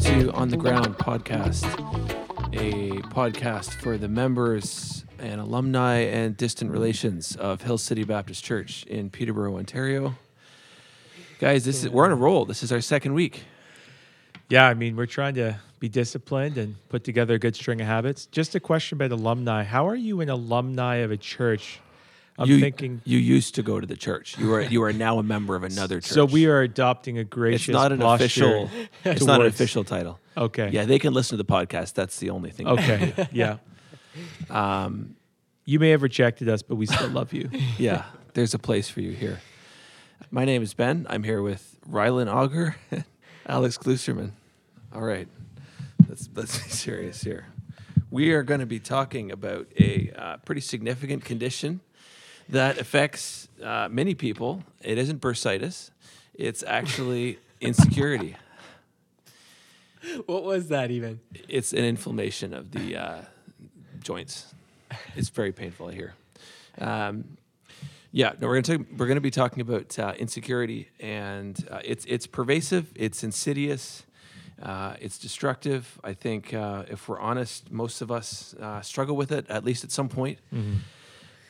to On the Ground podcast, a podcast for the members and alumni and distant relations of Hill City Baptist Church in Peterborough, Ontario. Guys, this is we're on a roll. This is our second week. Yeah, I mean, we're trying to be disciplined and put together a good string of habits. Just a question about alumni. How are you an alumni of a church? I'm you, thinking. you used to go to the church. You are you are now a member of another church. So we are adopting a gracious. It's not an official. It's not an official title. Okay. Yeah, they can listen to the podcast. That's the only thing. Okay. yeah. Um, You may have rejected us, but we still love you. yeah, there's a place for you here. My name is Ben. I'm here with Rylan Auger, Alex Gluserman. All right, let's let's be serious here. We are going to be talking about a uh, pretty significant condition that affects uh, many people. It isn't bursitis; it's actually insecurity. What was that even? It's an inflammation of the uh, joints. It's very painful. I hear. Um, yeah, no, we're gonna talk, we're gonna be talking about uh, insecurity, and uh, it's it's pervasive, it's insidious, uh, it's destructive. I think uh, if we're honest, most of us uh, struggle with it at least at some point.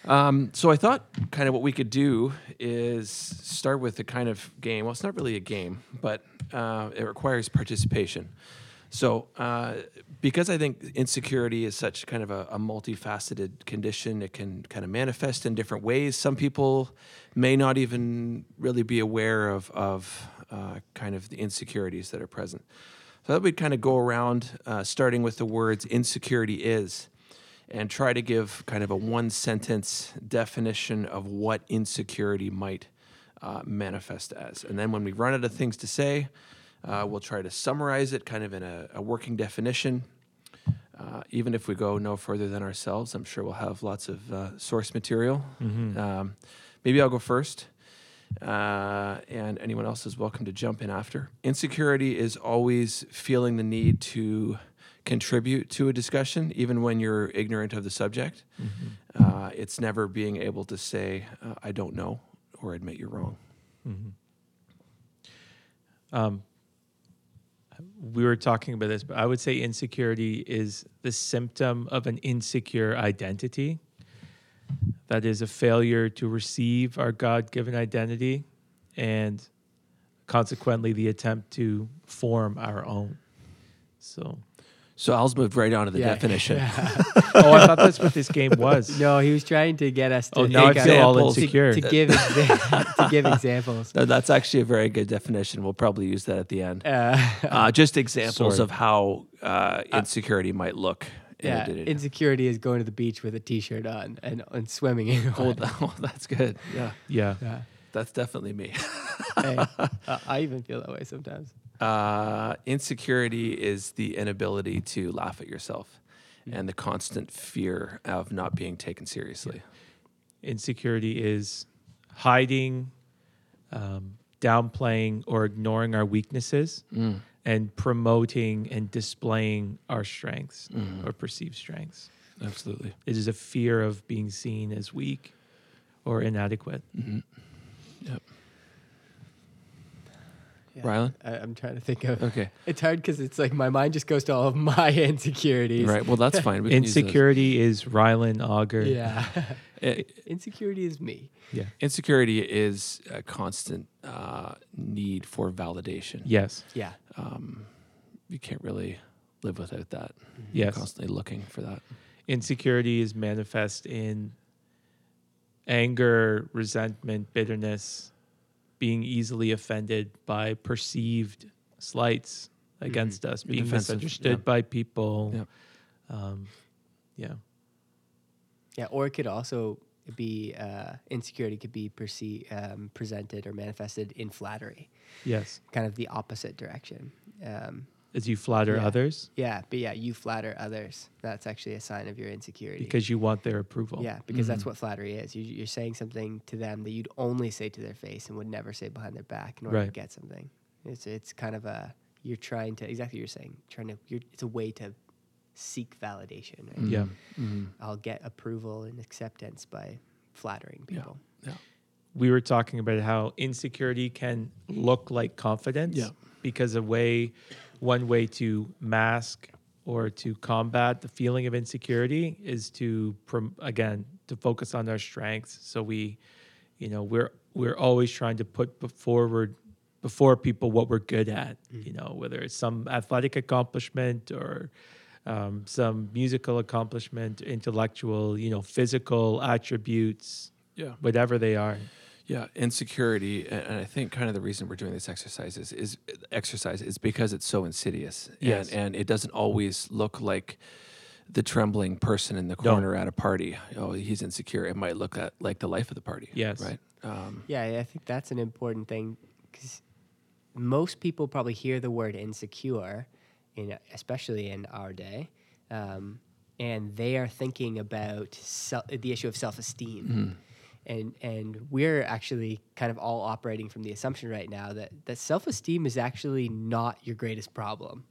Um, so I thought kind of what we could do is start with a kind of game. Well, it's not really a game, but uh, it requires participation. So uh, because I think insecurity is such kind of a, a multifaceted condition, it can kind of manifest in different ways. Some people may not even really be aware of, of uh, kind of the insecurities that are present. So thought we'd kind of go around, uh, starting with the words insecurity is and try to give kind of a one sentence definition of what insecurity might uh, manifest as. And then when we run out of things to say, uh, we'll try to summarize it kind of in a, a working definition. Uh, even if we go no further than ourselves, I'm sure we'll have lots of uh, source material. Um, maybe I'll go first. Uh, and anyone else is welcome to jump in after. Insecurity is always feeling the need to contribute to a discussion, even when you're ignorant of the subject. Uh, it's never being able to say, uh, I don't know, or admit you're wrong. Um, we were talking about this, but I would say insecurity is the symptom of an insecure identity. That is a failure to receive our God given identity and consequently the attempt to form our own. So, So Al's moved right on to the Yeah. definition. oh, I thought that's what this game was. No, he was trying to get us to Oh, now I think feel all examples. insecure. to give exa- to give examples. No, that's actually a very good definition. We'll probably use that at the end. Uh, Uh, just examples Sorry. of how uh, insecurity might look. in a yeah, day-to-day. insecurity is going to the beach with a t-shirt on and, and swimming in. One. th- oh, that's good. Yeah, Yeah. Yeah. that's definitely me. Hey, uh, I even feel that way sometimes. Uh, insecurity is the inability to laugh at yourself and the constant fear of not being taken seriously. Insecurity is hiding, um, downplaying, or ignoring our weaknesses and promoting and displaying our strengths or perceived strengths. Absolutely. It is a fear of being seen as weak or inadequate. Yep. Yeah. Rylan? I, I'm trying to think of. Okay. It's hard because it's like my mind just goes to all of my insecurities. Right. Well, that's fine. We can use those. Insecurity is Rylan Auger. Yeah. Eh, insecurity is me. Yeah. Insecurity is a constant uh, need for validation. Yes. Yeah. Um, you can't really live without that. Yes. Constantly looking for that. Insecurity is manifest in anger, resentment, bitterness, being easily offended by perceived slights against us, You're being defensive, misunderstood yeah. by people. Yep. Um, yeah. Yeah, or it could also be uh, insecurity could be perceived, um, presented or manifested in flattery, Yes. kind of the opposite direction. Um, As you flatter Yeah. others yeah, but yeah, you flatter others. That's actually a sign of your insecurity. because you want their approval. yeah, because that's what flattery is. You, you're saying something to them that you'd only say to their face and would never say behind their back in order to get something. It's it's kind of a you're trying to exactly what you're saying trying to. You're, it's a way to seek validation. Right? Yeah. Mhm. I'll get approval and acceptance by flattering Yeah. people. Yeah. we were talking about how insecurity can look like confidence Yeah. because a way one way to mask or to combat the feeling of insecurity is to prom- again to focus on our strengths. So we you know we're we're always trying to put forward before people what we're good at you know whether it's some athletic accomplishment or um, some musical accomplishment intellectual you know physical attributes Yeah. whatever they are Yeah, insecurity, and I think kind of the reason we're doing this exercise is, is exercise is because it's so insidious, Yes. and, and it doesn't always look like the trembling person in the No. corner at a party. Oh, he's insecure. It might look at like the life of the party. Yes. right. Um, Yeah, I think that's an important thing because most people probably hear the word insecure, in especially in our day, um, and they are thinking about sel- the issue of self-esteem. And, and we're actually kind of all operating from the assumption right now that, that self-esteem is actually not your greatest problem.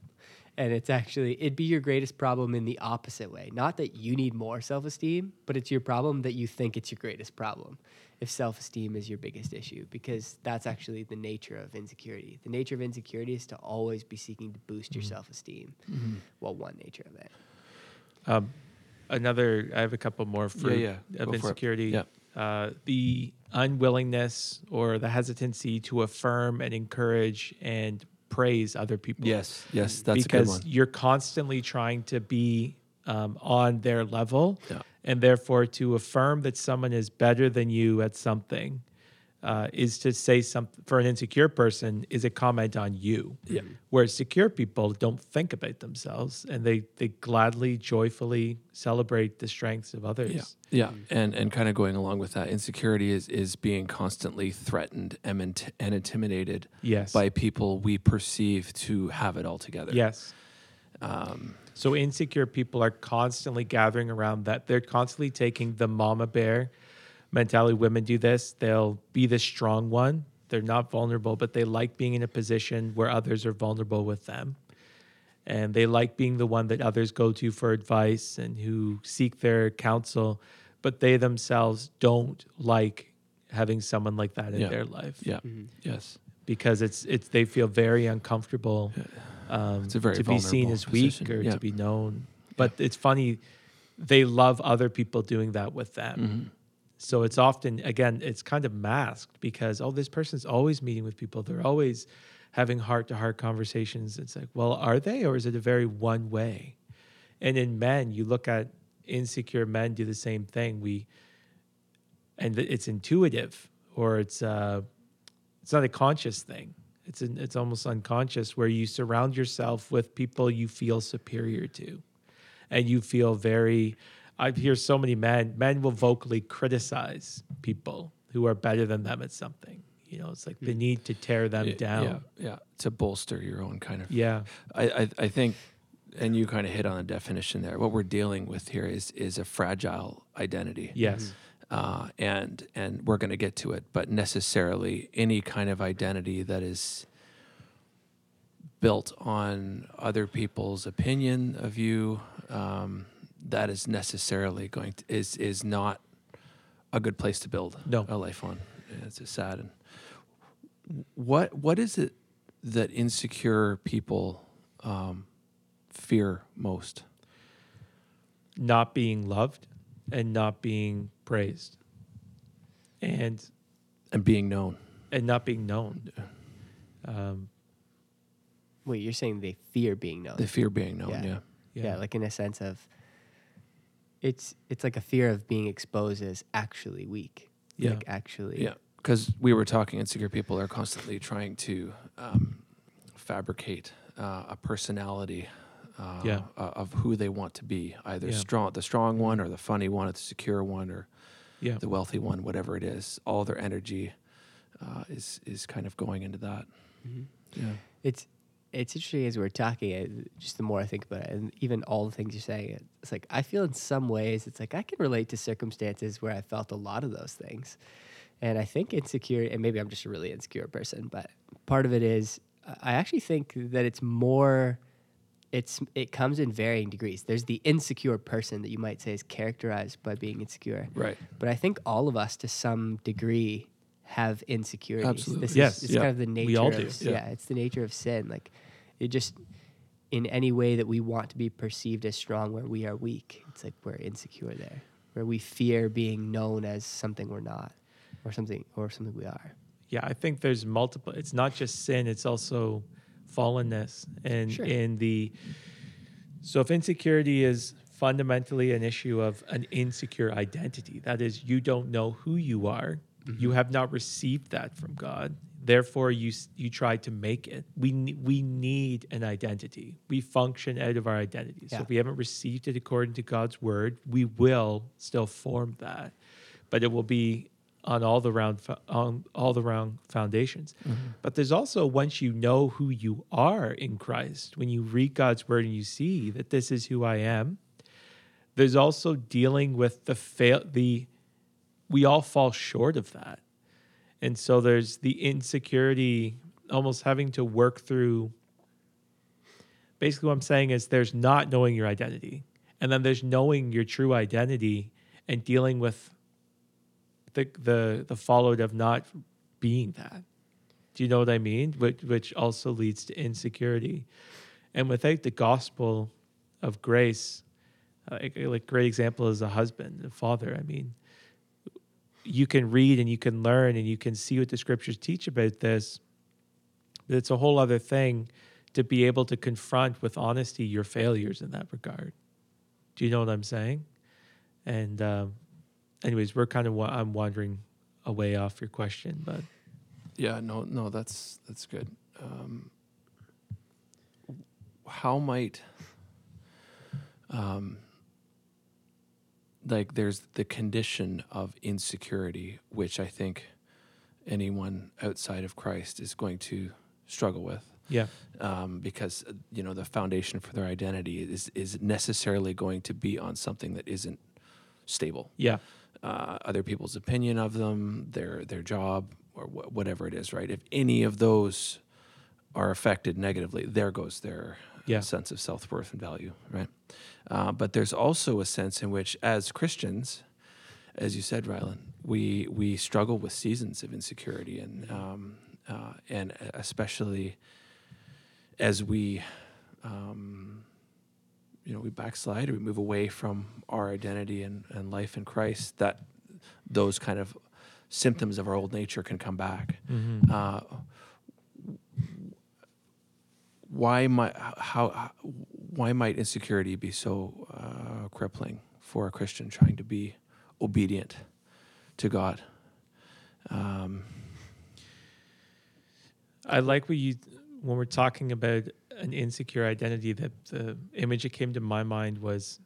And it's actually it'd be your greatest problem in the opposite way. Not that you need more self-esteem but it's your problem that you think it's your greatest problem if self-esteem is your biggest issue because that's actually the nature of insecurity. The nature of insecurity is to always be seeking to boost your self-esteem. Well one nature of it. Um, another, I have a couple more for yeah, of go for insecurity. Yeah. Uh, the unwillingness or the hesitancy to affirm and encourage and praise other people. yes, yes, that's because a good one. you're constantly trying to be um, on their level, Yeah. and therefore to affirm that someone is better than you at something uh, is to say something for an insecure person is a comment on you. Yeah. Whereas secure people don't think about themselves and they they gladly, joyfully celebrate the strengths of others. Yeah, yeah, and and kind of going along with that, insecurity is is being constantly threatened and, int- and intimidated Yes. by people we perceive to have it all together. Yes. Um, So insecure people are constantly gathering around that. They're constantly taking the mama bear mentality. Women do this. They'll be the strong one. They're not vulnerable, but they like being in a position where others are vulnerable with them. And they like being the one that others go to for advice and who seek their counsel, but they themselves don't like having someone like that in Yeah. their life yeah, yes, because it's it's they feel very uncomfortable um, It's a very to be seen vulnerable as weak position. or Yeah. to be known. But it's funny, they love other people doing that with them. So it's often again, it's kind of masked because oh, this person's always meeting with people. They're always having heart to heart conversations. It's like, well, are they, or is it a very one way? And in men, you look at insecure men do the same thing. We and it's intuitive or it's uh, it's not a conscious thing. It's an, it's almost unconscious where you surround yourself with people you feel superior to, and you feel very. I hear so many men. Men will vocally criticize people who are better than them at something. You know, it's like the need to tear them Yeah, down. Yeah, yeah, to bolster your own kind of. Yeah. I, I, I think, and you kind of hit on the definition there. What we're dealing with here is is a fragile identity. Yes. uh, and and we're going to get to it. But necessarily, any kind of identity that is built on other people's opinion of you, um, that is necessarily going to is is not a good place to build No. a life on. It's just sad. And what what is it that insecure people um, fear most? Not being loved and not being praised. And And being known. and not being known. Um, wait you're saying they fear being known They fear being known. Yeah. yeah. yeah. Yeah. like in a sense of it's it's like a fear of being exposed as actually weak Yeah. like actually Yeah, because we were talking, insecure people are constantly trying to um, fabricate uh, a personality uh, Yeah. uh, of who they want to be, either Yeah. strong, the strong one, or the funny one, or the secure one, or yeah. the wealthy one, whatever it is. All their energy uh, is is kind of going into that. Mhm. Yeah, It's it's interesting as we're talking. uh, Just the more I think about it, and even all the things you're saying, it's like I feel in some ways it's like I can relate to circumstances where I felt a lot of those things, and I think insecure. And maybe I'm just a really insecure person, but part of it is I actually think that it's more. It's it comes in varying degrees. There's the insecure person that you might say is characterized by being insecure, right. but I think all of us to some degree have insecurities. Absolutely. This Yes, is, it's yeah. kind of the nature. We nature all of do. yeah. Yeah. it's the nature of sin. Like it just in any way that we want to be perceived as strong where we are weak. It's like we're insecure there. Where we fear being known as something we're not or something or something we are. Yeah, I think there's multiple. It's not just sin; it's also fallenness, and Sure. in the. So, if insecurity is fundamentally an issue of an insecure identity, that is, you don't know who you are, you mm-hmm. have not received that from God. Therefore, you you try to make it. We we need an identity. We function out of our identity. So Yeah. if we haven't received it according to God's word, we will still form that, but it will be on all the round on all the round foundations. Mm-hmm. But there's also once you know who you are in Christ, when you read God's word and you see that this is who I am, there's also dealing with the fail the we all fall short of that. And so there's the insecurity almost having to work through basically what I'm saying is there's not knowing your identity. And then there's knowing your true identity and dealing with the the the fallout of not being that. Do you know what I mean? Which which also leads to insecurity. And without the gospel of grace, like great example is a husband, a father. I mean, you can read and you can learn and you can see what the scriptures teach about this. But it's a whole other thing to be able to confront with honesty your failures in that regard. Do you know what I'm saying? And um, anyways, we're kind of wa- I'm wandering away off your question, but Yeah, no, no, that's that's good. Um, how might, um, like, there's the condition of insecurity, which I think anyone outside of Christ is going to struggle with, yeah, um, because you know the foundation for their identity is is necessarily going to be on something that isn't stable. Yeah, uh, other people's opinion of them, their their job, or wh- whatever it is, right? If any of those are affected negatively, there goes their Yeah. sense of self worth and value, right? Uh, but there's also a sense in which, as Christians, as you said, Rylan, we we struggle with seasons of insecurity, and um, uh, and especially as we. Um, you know, we backslide or we move away from our identity and, and life in Christ, that those kind of symptoms of our old nature can come back. Mm-hmm. Uh, why might how why might insecurity be so uh, crippling for a Christian trying to be obedient to God? Um, I like what you when we're talking about an insecure identity. That the image that came to my mind was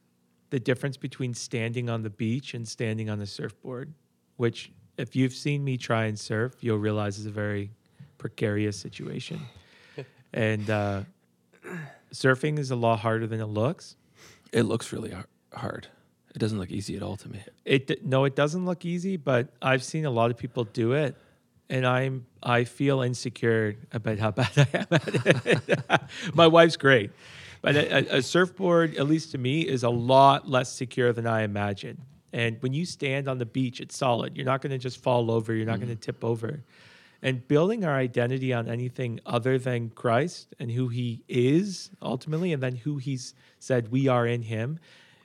the difference between standing on the beach and standing on the surfboard. Which, if you've seen me try and surf, you'll realize is a very precarious situation. And uh, surfing is a lot harder than it looks. it looks really har- hard. It doesn't look easy at all to me. It no, it doesn't look easy, but I've seen a lot of people do it, and I'm I feel insecure about how bad I am at it. My wife's great, but a, a- a surfboard, at least to me, is a lot less secure than I imagine. And when you stand on the beach, it's solid. You're not going to just fall over. You're not going to tip over. And building our identity on anything other than Christ and who He is ultimately, and then who He's said we are in Him,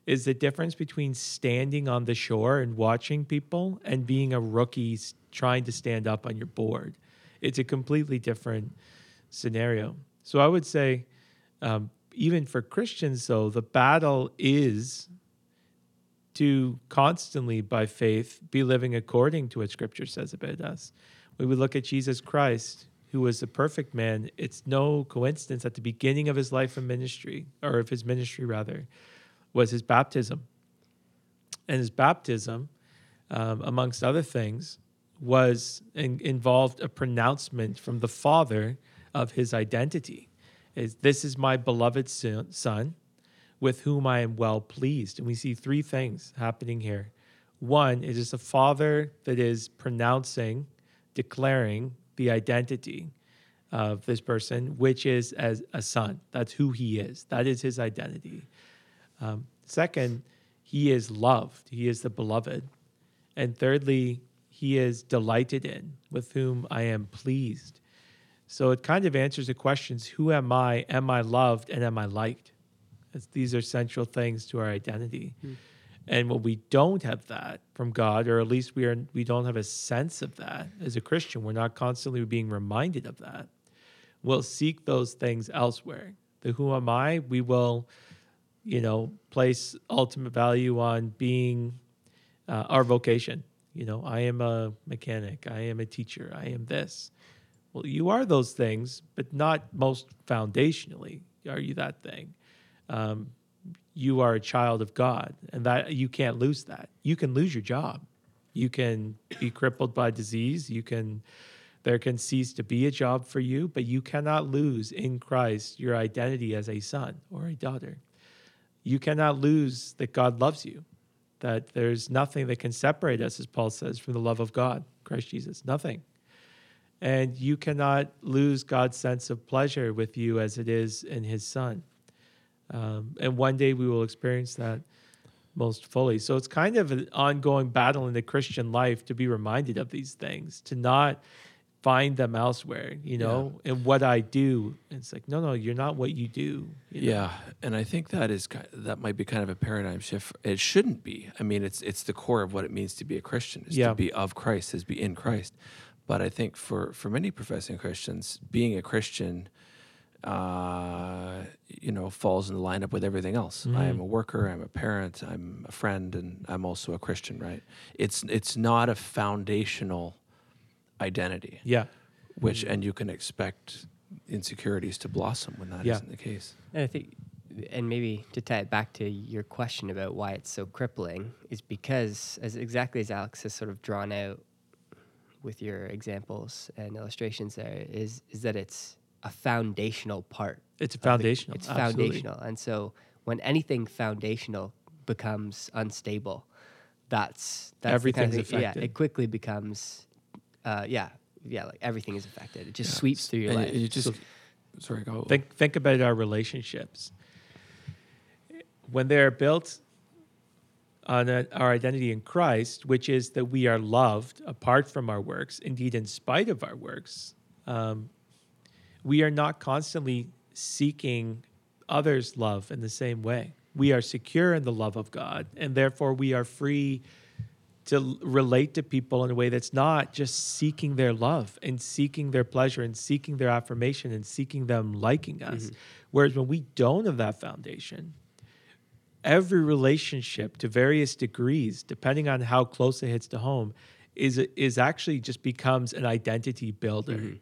is the difference between standing on the shore and watching people and being a rookie trying to stand up on your board. It's a completely different scenario. So I would say, um, even for Christians, though, the battle is to constantly, by faith, be living according to what Scripture says about us. We look at Jesus Christ, who was a perfect man, it's no coincidence at the beginning of his life and ministry, or of his ministry rather, was his baptism. And his baptism, um, amongst other things, was in, involved a pronouncement from the Father of his identity. Is this is my beloved son, with whom I am well pleased. And we see three things happening here. One is just a father that is pronouncing, declaring the identity of this person, which is as a son. That's who he is. That is his identity. Um, second, he is loved. He is the beloved. And thirdly, he is delighted in, with whom I am pleased. So it kind of answers the questions who am I? Am I loved? And am I liked? As these are central things to our identity. And when we don't have that from God, or at least we are we don't have a sense of that as a Christian, we're not constantly being reminded of that. We'll seek those things elsewhere. The who am I? We will, you know, place ultimate value on being uh, our vocation. You know, I am a mechanic, I am a teacher, I am this. Well, you are those things, but not most foundationally are you that thing. Um, you are a child of God, and that you can't lose that. You can lose your job. You can be crippled by disease. You can there can cease to be a job for you, but you cannot lose in Christ your identity as a son or a daughter. You cannot lose that God loves you. That there's nothing that can separate us, as Paul says, from the love of God, Christ Jesus. Nothing. And you cannot lose God's sense of pleasure with you as it is in his son. Um, and one day we will experience that most fully. So it's kind of an ongoing battle in the Christian life to be reminded of these things, to not find them elsewhere, you know, and what I do. It's like, no, no, you're not what you do. you know? Yeah, and I think that is that might be kind of a paradigm shift. It shouldn't be. I mean, it's it's the core of what it means to be a Christian, is Yeah. to be of Christ, is be in Christ. But I think for for many professing Christians, being a Christian, uh, you know, falls in the lineup with everything else. I am a worker, I'm a parent, I'm a friend, and I'm also a Christian. Right? It's it's not a foundational identity, Yeah. which and you can expect insecurities to blossom when that Yeah. not the case. And I think, and maybe to tie it back to your question about why it's so crippling, is because, as exactly as Alex has sort of drawn out with your examples and illustrations, there is is that it's a foundational part. It's of the- foundational. it's absolutely. foundational, and so when anything foundational becomes unstable, that's that's the kind of Everything's thing- Yeah, it quickly becomes, uh, yeah, yeah, like everything is affected. It just Yeah. sweeps through your and life. You just sorry, go. Think think about our relationships. When they're built on a, our identity in Christ, which is that we are loved apart from our works, indeed in spite of our works, um, we are not constantly seeking others' love in the same way. We are secure in the love of God, and therefore we are free to relate to people in a way that's not just seeking their love and seeking their pleasure and seeking their affirmation and seeking them liking us. Mm-hmm. Whereas when we don't have that foundation, every relationship to various degrees, depending on how close it hits to home, is is actually just becomes an identity builder. Mm-hmm.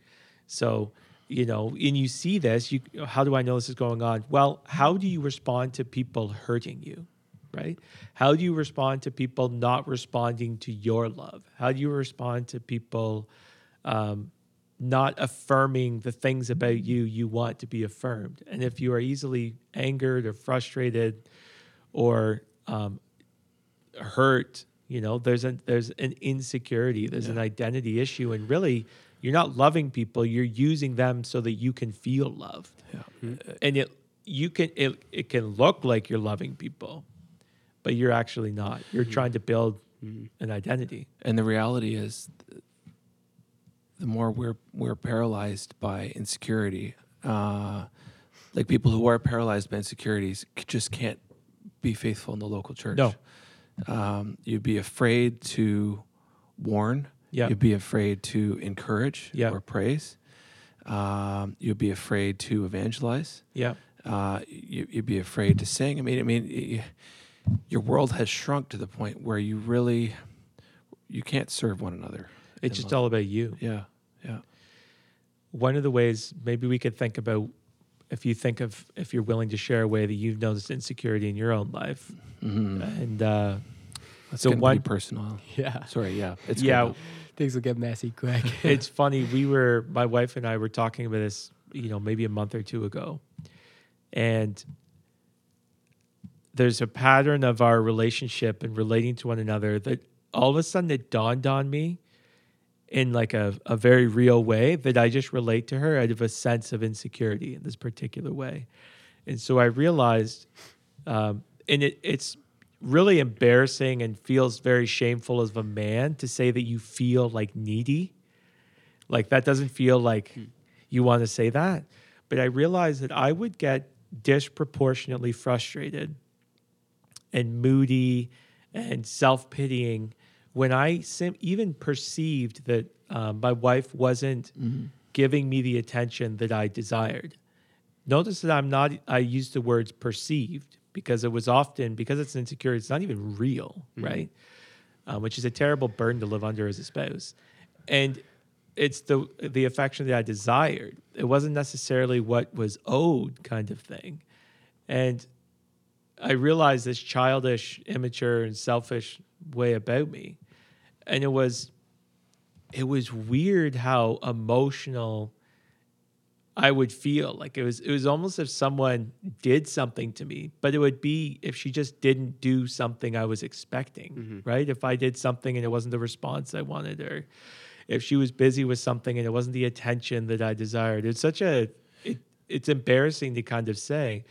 So, you know, and you see this. You, how do I know this is going on? Well, how do you respond to people hurting you? Right? How do you respond to people not responding to your love? How do you respond to people um, not affirming the things about you you want to be affirmed? And if you are easily angered or frustrated or um, hurt, you know, there's a there's an insecurity, there's an identity issue, and really, you're not loving people. You're using them so that you can feel loved yeah. and it you can it, it can look like you're loving people but you're actually not you're trying to build an identity And the reality is, the more we're we're paralyzed by insecurity, uh, like people who are paralyzed by insecurities just can't be faithful in the local church. No. um, you'd be afraid to warn. Yeah. you'd be afraid to encourage or praise. Um, you'd be afraid to evangelize. yeah uh, you, you'd be afraid to sing. I mean, I mean, y- your world has shrunk to the point where you really you can't serve one another. it's just love. all about you yeah, yeah, one of the ways maybe we could think about if you think of if you're willing to share a way that you've noticed insecurity in your own life mm-hmm. and uh That's So one- personal. yeah, Sorry, yeah, it's yeah now. Things will get messy quick. it's funny. We were my wife and I were talking about this, you know, maybe a month or two ago, and there's a pattern of our relationship and relating to one another that all of a sudden it dawned on me in like a, a very real way that I just relate to her out of a sense of insecurity in this particular way. And so I realized, um, and it, it's really embarrassing and feels very shameful as a man to say that you feel like needy. Like that doesn't feel like you want to say that. But I realized that I would get disproportionately frustrated and moody and self pitying when I sim- even perceived that um, my wife wasn't giving me the attention that I desired. Notice that I'm not, I use the words perceived because it was often, because it's insecure, it's not even real, right? Um, which is a terrible burden to live under as a spouse. And it's the the affection that I desired. It wasn't necessarily what was owed kind of thing. And I realized this childish, immature, and selfish way about me. And it was it was weird how emotional I would feel. Like it was it was almost if someone did something to me, but it would be if she just didn't do something I was expecting, mm-hmm. right? If I did something and it wasn't the response I wanted or if she was busy with something and it wasn't the attention that I desired. It's such a it, it's embarrassing to kind of say.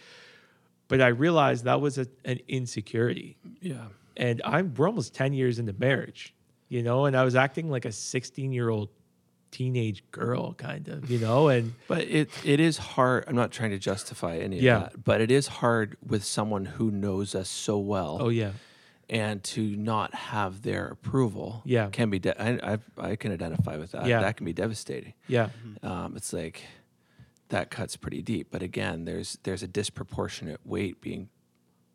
But I realized that was a, an insecurity Yeah. and I'm we're almost 10 years into marriage, you know, and I was acting like a 16 year old teenage girl, kind of, you know, and But it it is hard. I'm not trying to justify any of Yeah. that, but it is hard with someone who knows us so well. oh yeah, and to not have their approval Yeah. can be de- I, I, I can identify with that Yeah. that can be devastating yeah, um, it's like that cuts pretty deep but again there's there's a disproportionate weight being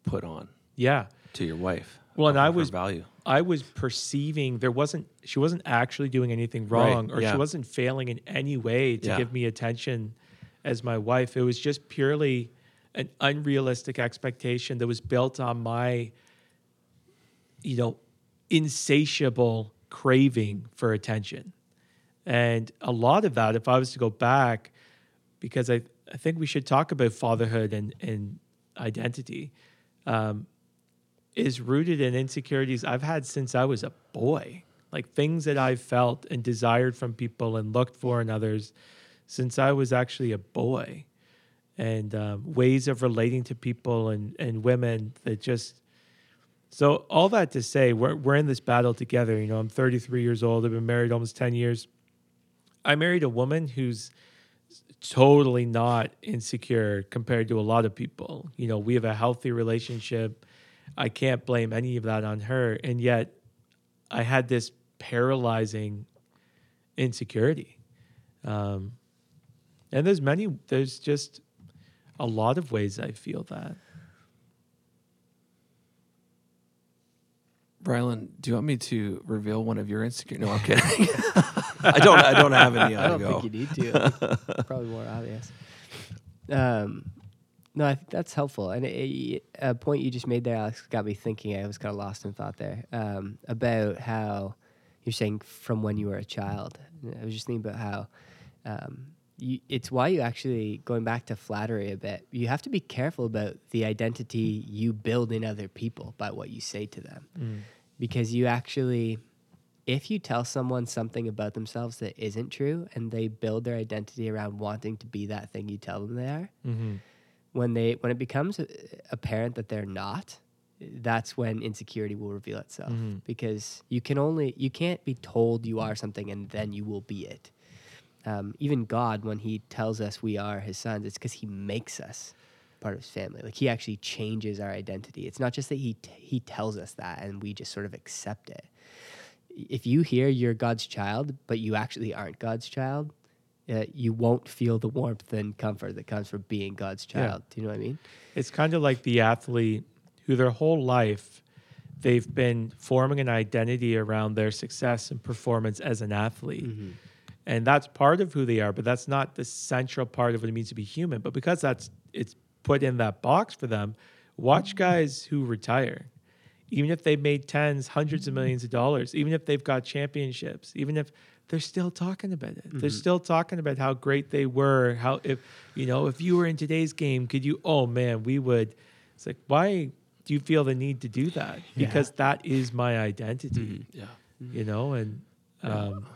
put on yeah. to your wife Well, and I was- value I was perceiving there wasn't she wasn't actually doing anything Right, wrong or yeah. she wasn't failing in any way to Yeah. give me attention as my wife. It was just purely an unrealistic expectation that was built on my you know insatiable craving for attention. And a lot of that if I was to go back because I I think we should talk about fatherhood and and identity. Um, is rooted in insecurities I've had since I was a boy. Like things that I felt and desired from people and looked for in others since I was actually a boy. And um, ways of relating to people and, and women that just. So, all that to say, we're, we're in this battle together. You know, I'm 33 years old. I've been married almost 10 years. I married a woman who's totally not insecure compared to a lot of people. You know, we have a healthy relationship. I can't blame any of that on her. And yet I had this paralyzing insecurity. Um, and there's many, there's just a lot of ways I feel that. Rylan, do you want me to reveal one of your insecure? No, I'm kidding. I don't. I don't have any. I don't go. think you need to. It's probably more obvious. Um, no, I think that's helpful. And a, a point you just made there, Alex, got me thinking. I was kind of lost in thought there um, about how you're saying from when you were a child. I was just thinking about how um, you, it's why you actually going back to flattery a bit. You have to be careful about the identity you build in other people by what you say to them, because you actually if you tell someone something about themselves that isn't true and they build their identity around wanting to be that thing you tell them they are Mm-hmm. When they when it becomes apparent that they're not that's when insecurity will reveal itself. Mhm. because you can only you can't be told you are something and then you will be it. Um, even god when he tells us we are his sons it's because he makes us part of his family. Like he actually changes our identity. It's not just that he t- he tells us that and we just sort of accept it. If you hear you're God's child, but you actually aren't God's child, uh, you won't feel the warmth and comfort that comes from being God's Yeah. child. Do you know what I mean? It's kind of like the athlete who their whole life they've been forming an identity around their success and performance as an athlete. And that's part of who they are, but that's not the central part of what it means to be human. But because that's it's put in that box for them, watch guys who retire. Even if they've made tens, hundreds of millions of dollars, even if they've got championships, even if they're still talking about it. They're still talking about how great they were. How if you know, if you were in today's game, could you oh man, we would it's like why do you feel the need to do that? Because that is my identity. Yeah. You know, and um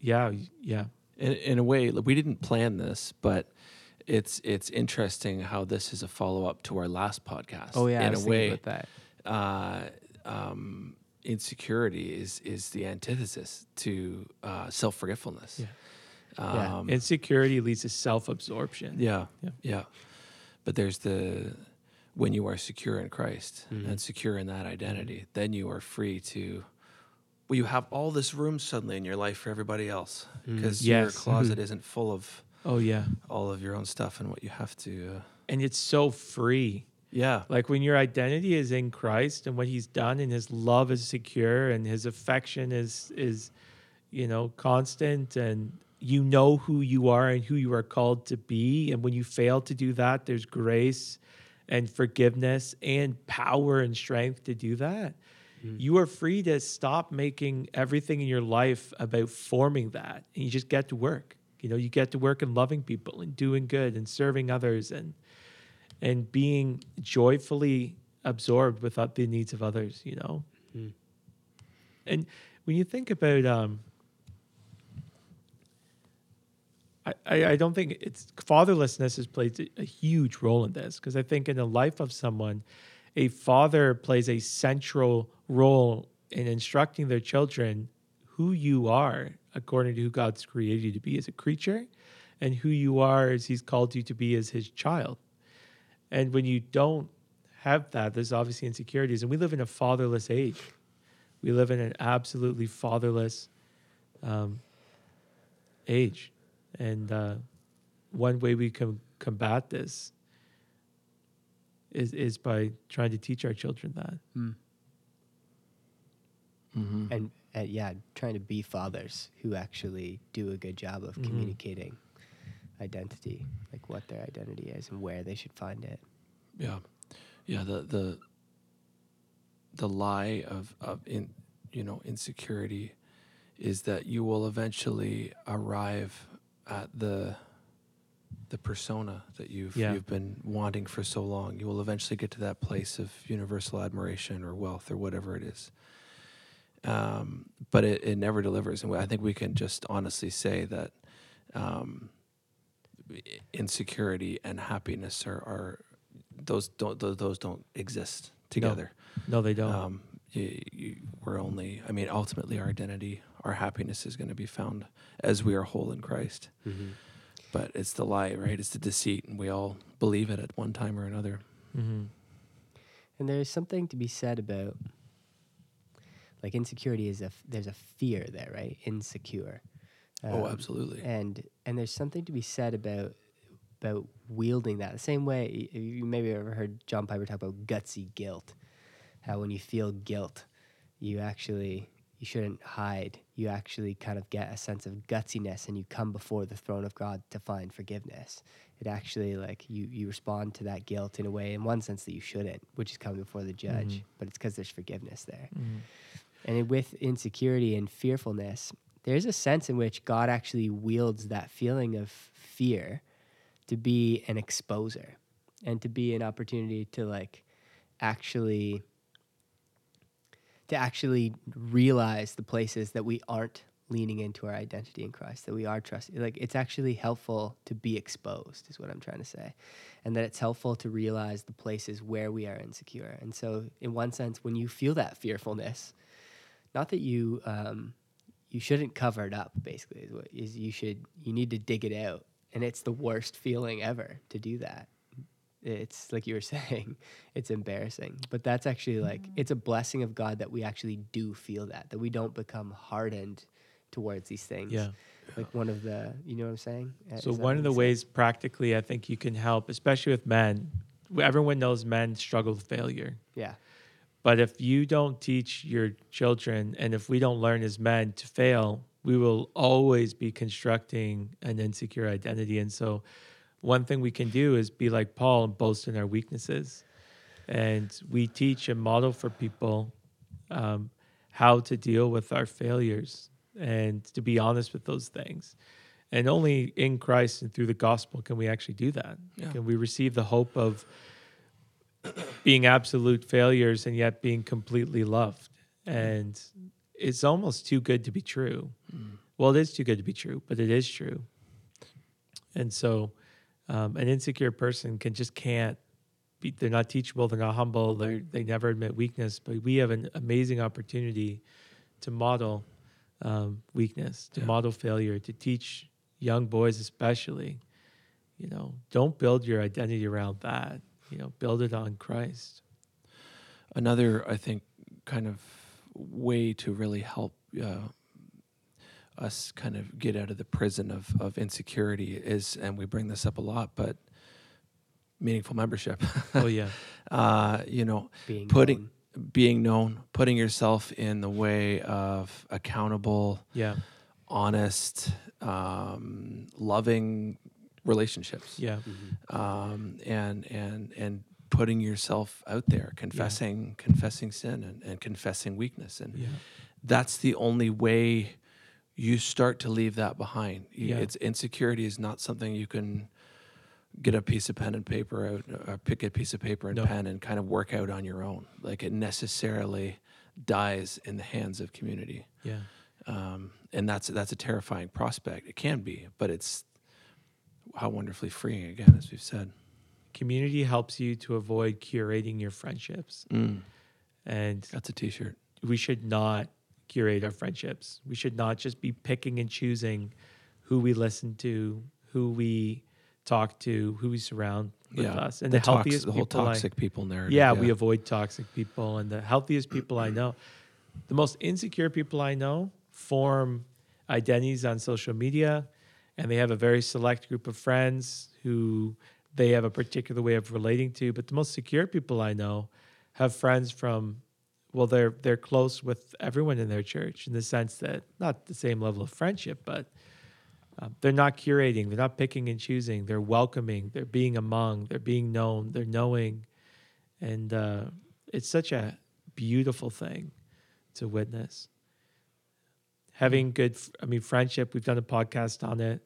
yeah, yeah. in, in a way we didn't plan this but it's it's interesting how this is a follow-up to our last podcast Oh yeah, I in was a way about that. uh, um, insecurity is is the antithesis to uh, self forgetfulness. Yeah. Yeah. Um, Insecurity leads to self-absorption. yeah, Yeah. yeah, But there's the when you are secure in Christ Mm-hmm. and secure in that identity, then you are free to. Well, you have all this room suddenly in your life for everybody else because your Yes. Mm-hmm. closet isn't full of Oh yeah. all of your own stuff and what you have to. Uh, And it's so free. Yeah, Like when your identity is in Christ and what he's done and his love is secure and his affection is is you know constant and you know who you are and who you are called to be and when you fail to do that there's grace and forgiveness and power and strength to do that. Mm. You are free to stop making everything in your life about forming that and you just get to work. You know, you get to work and loving people and doing good and serving others and and being joyfully absorbed without the needs of others, you know? And when you think about, um, I, I, I don't think it's fatherlessness has played a huge role in this because I think in the life of someone, a father plays a central role in instructing their children who you are according to who God's created you to be as a creature and who you are as he's called you to be as his child. And when you don't have that, there's obviously insecurities. And we live in a fatherless age. We live in an absolutely fatherless um, age. And uh, one way we can combat this is, is by trying to teach our children that. mm-hmm. and uh, yeah, trying to be fathers who actually do a good job of Mhm. communicating identity, like what their identity is and where they should find it. Yeah, yeah. The the the lie of of in you know insecurity is that you will eventually arrive at the the persona that you've Yeah. you've been wanting for so long. You will eventually get to that place of universal admiration or wealth or whatever it is. Um, but it, it never delivers, and I think we can just honestly say that um, insecurity and happiness are, are those don't those, those don't exist together. No, they don't. Um, you, you, we're only. I mean, ultimately, our identity, our happiness is going to be found as we are whole in Christ. But it's the lie, right? It's the deceit, and we all believe it at one time or another. hmm And there's something to be said about like insecurity is a f- there's a fear there, right? Insecure. Oh, Um, absolutely. and and there's something to be said about about wielding that. The same way you maybe ever heard John Piper talk about gutsy guilt. How when you feel guilt you actually you shouldn't hide. You actually kind of get a sense of gutsiness and you come before the throne of God to find forgiveness. It actually like you you respond to that guilt in a way in one sense that you shouldn't which is coming before the judge. Mhm. but it's because there's forgiveness there. Hmm and with insecurity and fearfulness, there's a sense in which God actually wields that feeling of fear to be an exposer and to be an opportunity to like actually to actually realize the places that we aren't leaning into our identity in Christ, that we are trusting. Like it's actually helpful to be exposed, is what I'm trying to say. And that it's helpful to realize the places where we are insecure. And so, in one sense, when you feel that fearfulness, not that you um, you shouldn't cover it up basically is what is you should you need to dig it out. And it's the worst feeling ever to do that. It's like you were saying it's embarrassing. But that's actually like it's a blessing of god that we actually do feel that that we don't become hardened towards these things. Yeah. like one of the you know what i'm saying? Uh, So is one of the you said? ways practically I think you can help, especially with men, everyone knows men struggle with failure. yeah But if you don't teach your children and if we don't learn as men to fail, we will always be constructing an insecure identity. And so one thing we can do is be like Paul and boast in our weaknesses. And we teach and model for people um, how to deal with our failures and to be honest with those things. And only in Christ and through the gospel can we actually do that. Yeah. Can we receive the hope of being absolute failures and yet being completely loved. And it's almost too good to be true. Well, it is too good to be true, but it is true. And so um, an insecure person can just can't be, they're not teachable, they're not humble, they they never admit weakness. But we have an amazing opportunity to model um, weakness, to Yeah. model failure, to teach young boys especially. You know, don't build your identity around that. You know, build it on Christ. another i think kind of way to really help uh, us kind of get out of the prison of, of insecurity is and we bring this up a lot but meaningful membership Oh yeah, uh, you know Being putting known. being known putting yourself in the way of accountable yeah, honest um, loving relationships. Yeah, um, and and and putting yourself out there confessing confessing sin and, and confessing weakness. And yeah, that's the only way you start to leave that behind. Yeah. it's insecurity is not something you can get a piece of pen and paper out or pick a piece of paper and No. pen and kind of work out on your own. Like it necessarily dies in the hands of community. Yeah, um, and that's that's a terrifying prospect. It can be but it's how wonderfully freeing again as we've said Community helps you to avoid curating your friendships, Mm, and that's a t-shirt. we should not curate our friendships. We should not just be picking and choosing who we listen to, who we talk to, who we surround with us. And the, tox- healthiest the whole people I- toxic people narrative. yeah, we avoid toxic people and the healthiest people I know. The most insecure people I know form identities on social media and they have a very select group of friends who they have a particular way of relating to. But the most secure people I know have friends from well, they're they're close with everyone in their church in the sense that not the same level of friendship, but uh, they're not curating, they're not picking and choosing, they're welcoming, they're being among, they're being known, they're knowing, and uh, it's such a beautiful thing to witness. Having good, i mean, friendship. We've done a podcast on it.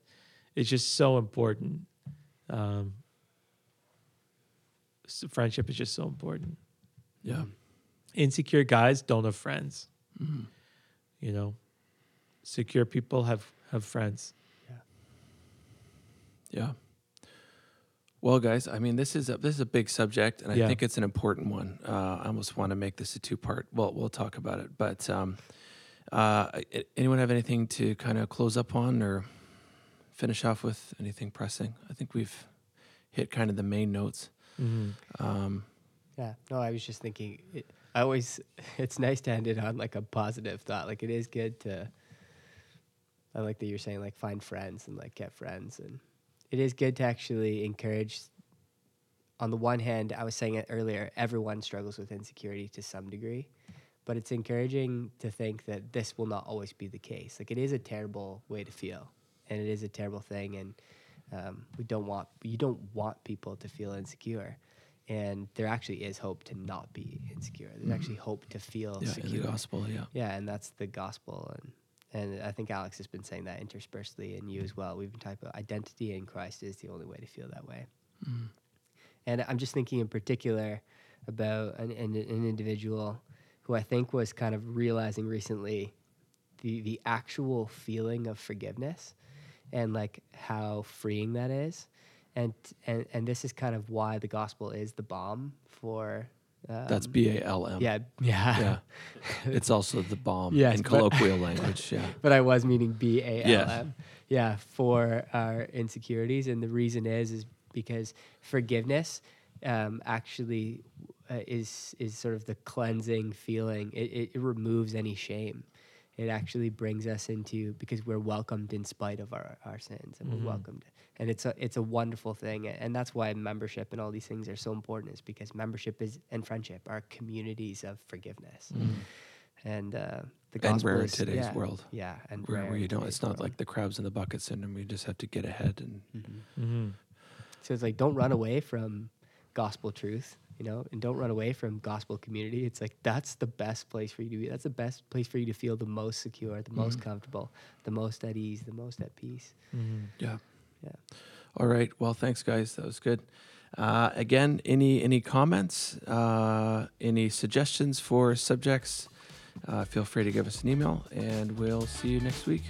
It's just so important. Um, friendship is just so important. yeah. Insecure guys don't have friends. Mhm. You know, secure people have have friends. Yeah yeah. Well, guys, I mean, this is a this is a big subject, and I Yeah. think it's an important one. Uh, I almost want to make this a two part. Well, we'll talk about it, but um, uh, anyone have anything to kind of close up on or finish off with? Anything pressing? I think we've hit kind of the main notes. Mm-hmm. Um, Yeah. No, I was just thinking. It, I always. It's nice to end it on like a positive thought. Like it is good to. I like that you're saying like find friends and like get friends, and it is good to actually encourage. On the one hand, I was saying it earlier. Everyone struggles with insecurity to some degree, but it's encouraging to think that this will not always be the case. Like it is a terrible way to feel, and it is a terrible thing, and um, we don't want you don't want people to feel insecure and there actually is hope to not be insecure. There's actually hope to feel Mm-hmm. yeah, secure. the gospel. Yeah. Yeah, and that's the gospel, and and I think Alex has been saying that interspersely, and you as well. We've been talking about identity in Christ is the only way to feel that way. Mm. And I'm just thinking in particular about an, an, an individual who I think was kind of realizing recently the the actual feeling of forgiveness and like how freeing that is. And, and and this is kind of why the gospel is the bomb for um, That's B A L M. yeah yeah Yeah. It's also the bomb Yes, in but- colloquial language. Yeah. but I was meaning B A L M. Yeah. Yeah, for our insecurities, and the reason is is because forgiveness um, actually uh, is is sort of the cleansing feeling. It, it, removes any shame. It actually brings us into because we're welcomed in spite of our, our sins, and Mhm. we're welcomed, and it's a it's a wonderful thing, and that's why membership and all these things are so important. Is because membership is and friendship are communities of forgiveness, and uh, the Mm. And gospel rare in is- today's yeah, world. yeah, and Where, rare where you don't, it's not world. like the crabs in the bucket syndrome. You just have to get ahead and Mhm. Mm-hmm. So it's like don't run away from gospel truth, you know, and don't run away from gospel community. It's like that's the best place for you to be. That's the best place for you to feel the most secure, the most Mhm. comfortable, the most at ease, the most at peace. Mm-hmm. Yeah. Yeah. All right. Well, thanks, guys. That was good. Uh, again, any any comments, uh, any suggestions for subjects? Uh, feel free to give us an email, and we'll see you next week.